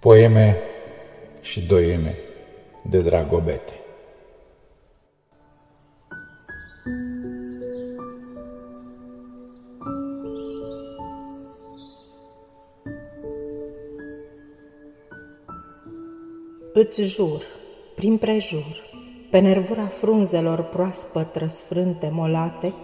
Poeme și doieme de Dragobete. Îți jur, prin prejur, pe nervura frunzelor proaspăt răsfrânte molatec,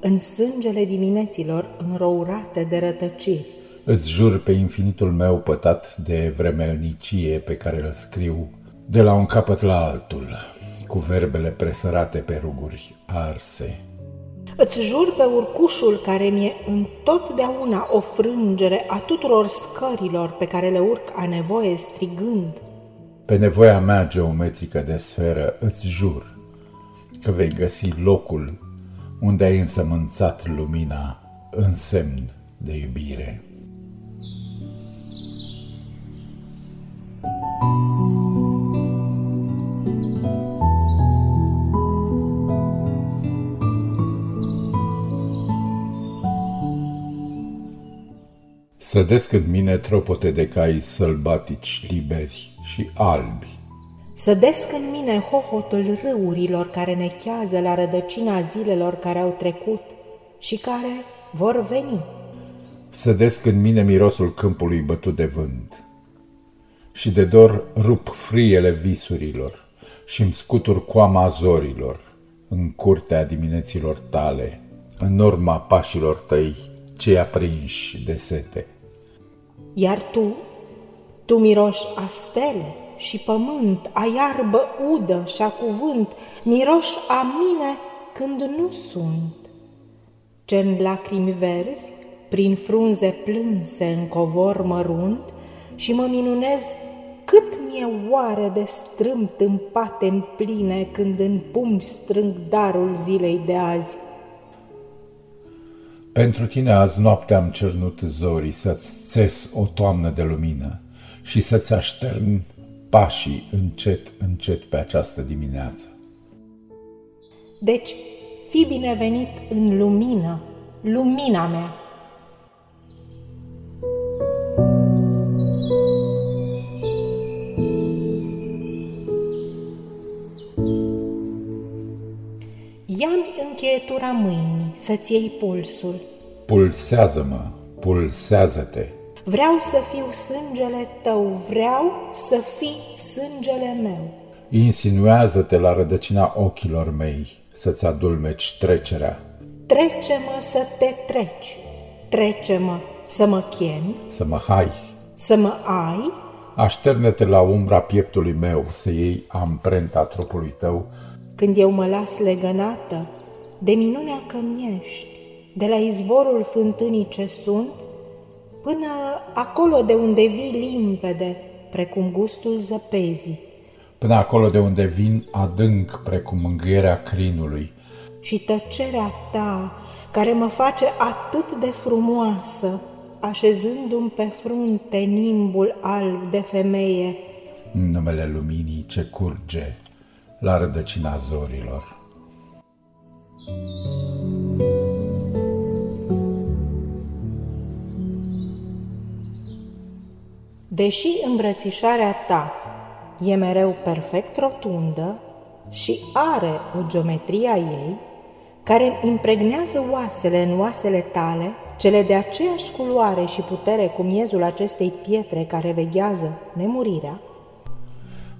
în sângele dimineților înrourate de rătăciri, Îți jur pe infinitul meu pătat de vremelnicie pe care îl scriu de la un capăt la altul, cu verbele presărate pe ruguri arse. Îți jur pe urcușul care mi-e întotdeauna o frângere a tuturor scărilor pe care le urc a nevoie strigând. Pe nevoia mea geometrică de sferă îți jur că vei găsi locul unde ai însămânțat lumina în semn de iubire. Sădesc în mine tropote de cai sălbatici, liberi și albi. Sădesc în mine hohotul râurilor care nechează la rădăcina zilelor care au trecut și care vor veni. Sădesc în mine mirosul câmpului bătut de vânt și de dor rup friele visurilor și îmi scutur coama zorilor în curtea dimineților tale, în urma pașilor tăi cei aprinși de sete. Iar tu, tu miroși a stele și pământ, a iarbă udă și a cuvânt, miroși a mine când nu sunt. ce în lacrimi verzi, prin frunze plânse în covor mărunt, și mă minunez cât mi-e oare de strâmt în pate pline când în pumni strâng darul zilei de azi. Pentru tine azi noapte am cernut zorii să-ți țes o toamnă de lumină și să-ți aștern pașii încet, încet pe această dimineață. Deci, fi binevenit în lumină, lumina mea. Ia-mi încheietura mâinii să-ți iei pulsul. Pulsează-mă, pulsează-te. Vreau să fiu sângele tău, vreau să fii sângele meu. Insinuează-te la rădăcina ochilor mei să-ți adulmeci trecerea, Trece-mă să te treci, trece-mă să mă chemi, să mă hai. să mă ai, Așterne-te la umbra pieptului meu să iei amprenta trupului tău când eu mă las legănată de minunea că ești, de la izvorul fântânii ce sunt, până acolo de unde vii limpede, precum gustul zăpezii, până acolo de unde vin adânc precum mângâierea crinului, și tăcerea ta, care mă face atât de frumoasă, așezându-mi pe frunte nimbul alb de femeie, în numele luminii ce curge la rădăcina zorilor. Deși îmbrățișarea ta e mereu perfect rotundă și are o geometrie a ei, care îmi impregnează oasele în oasele tale, cele de aceeași culoare și putere cu miezul acestei pietre care veghează nemurirea,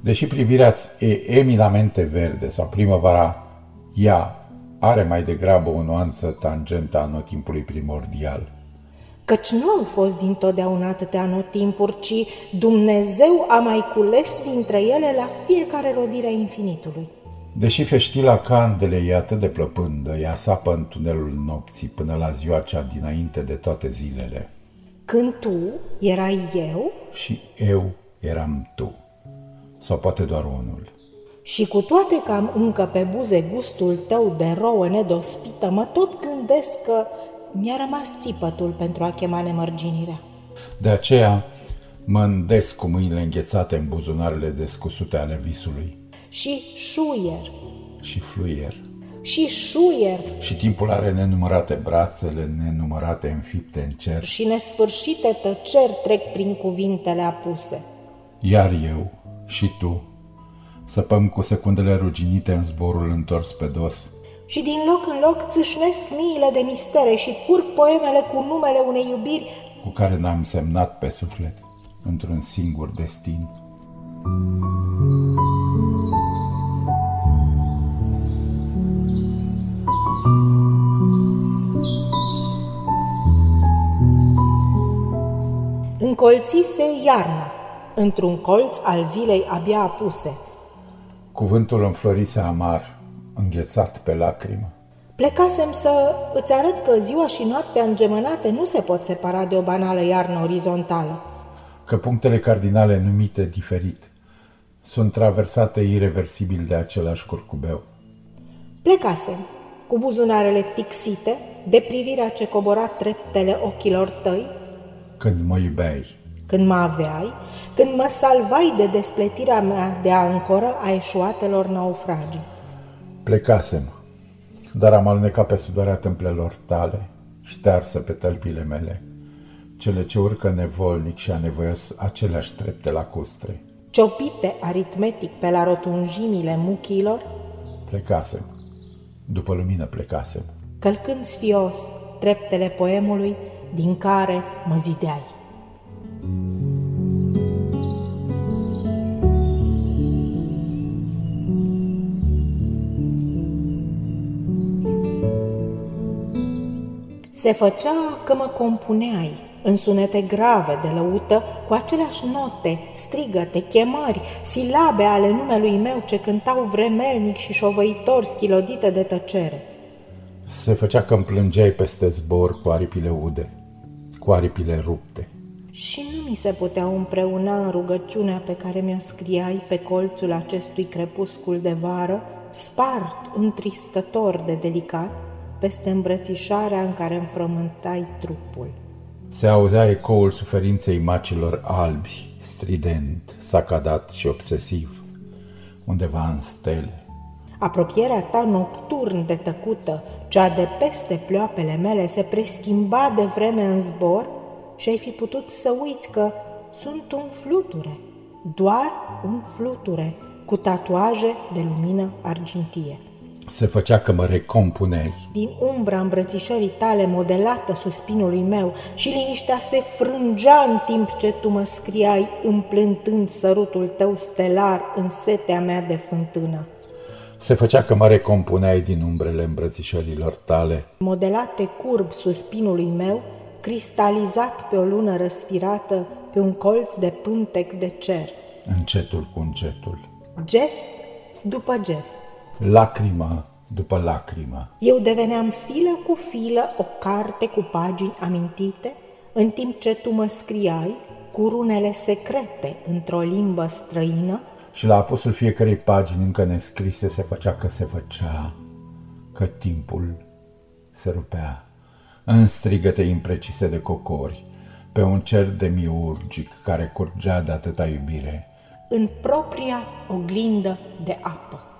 Deși privirea e eminamente verde sau primăvara, ea are mai degrabă o nuanță tangentă a anotimpului primordial. Căci nu au fost dintotdeauna atâtea anotimpuri, ci Dumnezeu a mai cules dintre ele la fiecare rodire a infinitului. Deși feștila candelei e atât de plăpândă, ea sapă în tunelul nopții până la ziua cea dinainte de toate zilele. Când tu erai eu Și eu eram tu. Sau poate doar unul. și cu toate că am încă pe buze gustul tău de rouă nedospită, mă tot gândesc că mi-a rămas țipătul pentru a chema nemărginirea. De aceea mă îndesc cu mâinile înghețate în buzunarele descusute ale visului Și șuier, și fluier. și șuier, Și timpul are nenumărate brațele, nenumărate înfipte în cer și nesfârșite tăceri trec prin cuvintele apuse. Iar eu și tu săpăm cu secundele ruginite în zborul întors pe dos. Și din loc în loc țâșnesc miile de mistere și curg poemele cu numele unei iubiri cu care n-am semnat pe suflet într-un singur destin. Încolțise iarna, într-un colț al zilei abia apuse. Cuvântul înflorise amar, înghețat pe lacrimă. Plecasem să îți arăt că ziua și noaptea îngemănate nu se pot separa de o banală iarnă orizontală. Că punctele cardinale numite diferit sunt traversate irreversibil de același curcubeu. Plecasem, cu buzunarele tixite, de privirea ce cobora treptele ochilor tăi, Când mă iubeai, când mă aveai, când mă salvai de despletirea mea de ancoră a eșuatelor naufragii. Plecasem, dar am alunecat pe sudoarea tâmplelor tale, ștearsă pe tălpile mele, cele ce urcă nevolnic și anevoios aceleași trepte lacustre. Ciopite aritmetic pe la rotunjimile muchilor, Plecasem, după lumină plecasem, călcând sfios treptele poemului din care mă zideai. Se făcea că mă compuneai în sunete grave de lăută, cu aceleași note, strigăte, chemări, silabe ale numelui meu ce cântau vremelnic și șovăitor schilodite de tăcere. Se făcea că îmi plângeai peste zbor cu aripile ude, cu aripile rupte. Și nu mi se puteau împreuna în rugăciunea pe care mi-o scriai pe colțul acestui crepuscul de vară, spart întristător de delicat, peste îmbrățișarea în care înfrământai trupul. Se auzea ecoul suferinței macilor albi, strident, sacadat și obsesiv, undeva în stele. Apropierea ta nocturn de tăcută, cea de peste ploapele mele, se preschimba de vreme în zbor și ai fi putut să uiți că sunt un fluture, doar un fluture, cu tatuaje de lumină argintie. Se făcea că mă recompuneai. Din umbra îmbrățișării tale modelată suspinului meu și liniștea se frângea în timp ce tu mă scriai împlântând sărutul tău stelar în setea mea de fântână. Se făcea că mă recompuneai din umbrele îmbrățișărilor tale. Modelate curb suspinului meu, cristalizat pe o lună răsfirată pe un colț de pântec de cer. Încetul cu încetul. Gest după gest. Lacrimă după lacrimă. Eu deveneam filă cu filă o carte cu pagini amintite, în timp ce tu mă scriai cu runele secrete într-o limbă străină, Și la apusul fiecarei pagini încă nescrise se făcea că se făcea, că timpul se rupea în strigăte imprecise de cocori, pe un cer demiurgic care curgea de atâta iubire. în propria oglindă de apă.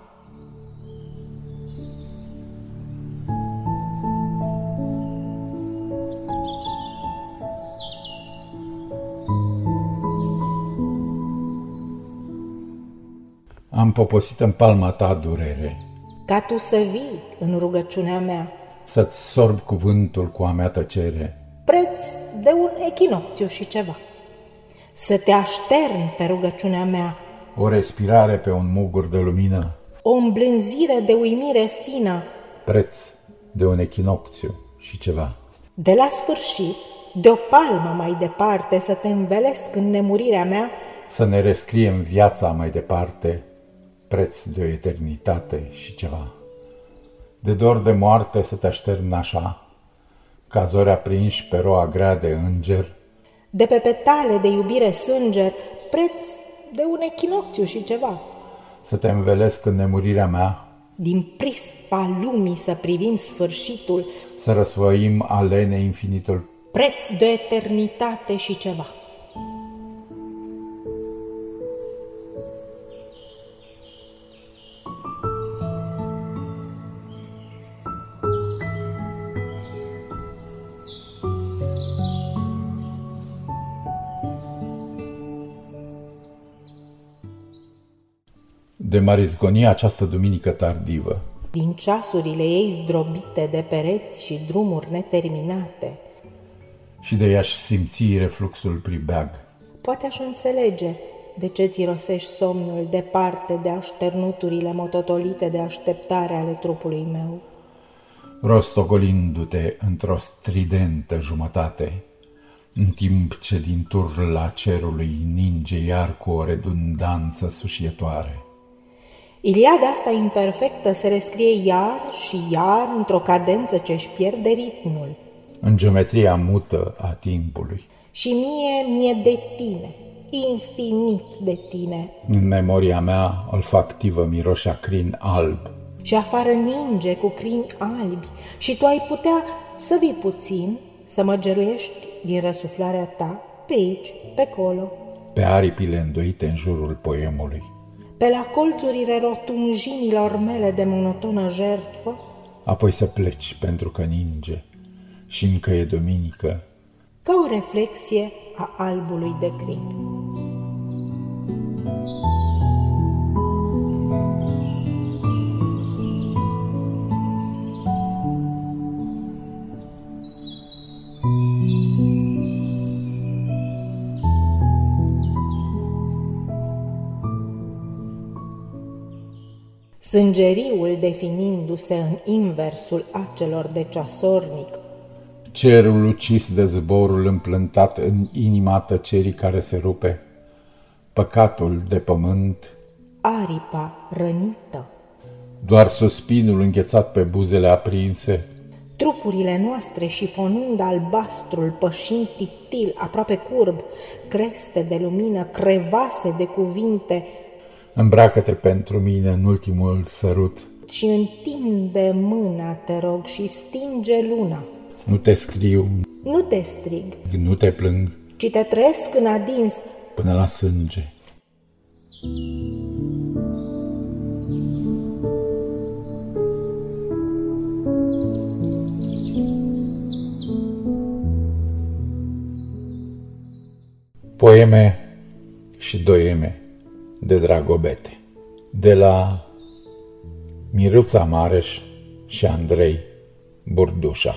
Poposit în palma ta durere, Ca tu să vii în rugăciunea mea, să-ți sorb cuvântul cu a mea tăcere, preț de un echinocțiu și ceva. Să te aștern pe rugăciunea mea, o respirare pe un mugur de lumină, o îmblânzire de uimire fină, preț de un echinocțiu și ceva. de la sfârșit, de o palmă mai departe, să te învelesc în nemurirea mea, Să ne rescriem viața mai departe, preț de o eternitate și ceva. De dor de moarte să te aștern așa, ca zori aprinși pe roa grea de înger, de pe petale de iubire sânger, preț de un echinocțiu și ceva. să te învelesc în nemurirea mea, Din prispa lumii să privim sfârșitul, să răsfoim alene infinitul preț de eternitate și ceva. De marizgonia această duminică tardivă. Din ceasurile ei zdrobite de pereți și drumuri neterminate, Și de ea-și simți refluxul pribeag. poate aș înțelege de ce ți rosești somnul departe de așternuturile mototolite de așteptare ale trupului meu. rostogolindu-te într-o stridentă jumătate, în timp ce din turla cerului ninge iar cu o redundanță sușietoare. Iliada asta imperfectă se rescrie iar și iar într-o cadență ce-și pierde ritmul. În geometria mută a timpului, Și mie, mie de tine, infinit de tine, în memoria mea olfactivă miroșea crin alb, și afară ninge cu crini albi. Și tu ai putea să vii puțin, să mă geruiești din răsuflarea ta, pe aici, pe colo, pe aripile îndoite în jurul poemului, pe la colțurile rotunjimilor mele de monotonă jertfă, apoi să pleci pentru că ninge și încă e duminică, ca o reflexie a albului de crin. Sângeriul definindu-se în inversul acelor de ceasornic, cerul ucis de zborul împlântat în inima tăcerii care se rupe, păcatul de pământ, aripa rănită, doar suspinul înghețat pe buzele aprinse, trupurile noastre șifonând albastrul, pășind tiptil, aproape curb, creste de lumină, crevase de cuvinte îmbracă-te pentru mine în ultimul sărut, și întinde mâna, te rog, și stinge luna. nu te scriu, Nu te strig, nu te plâng ci te trăiesc în adins, până la sânge. Poeme și doieme de Dragobete. De la Miruța Mareș și Andrei Burdușa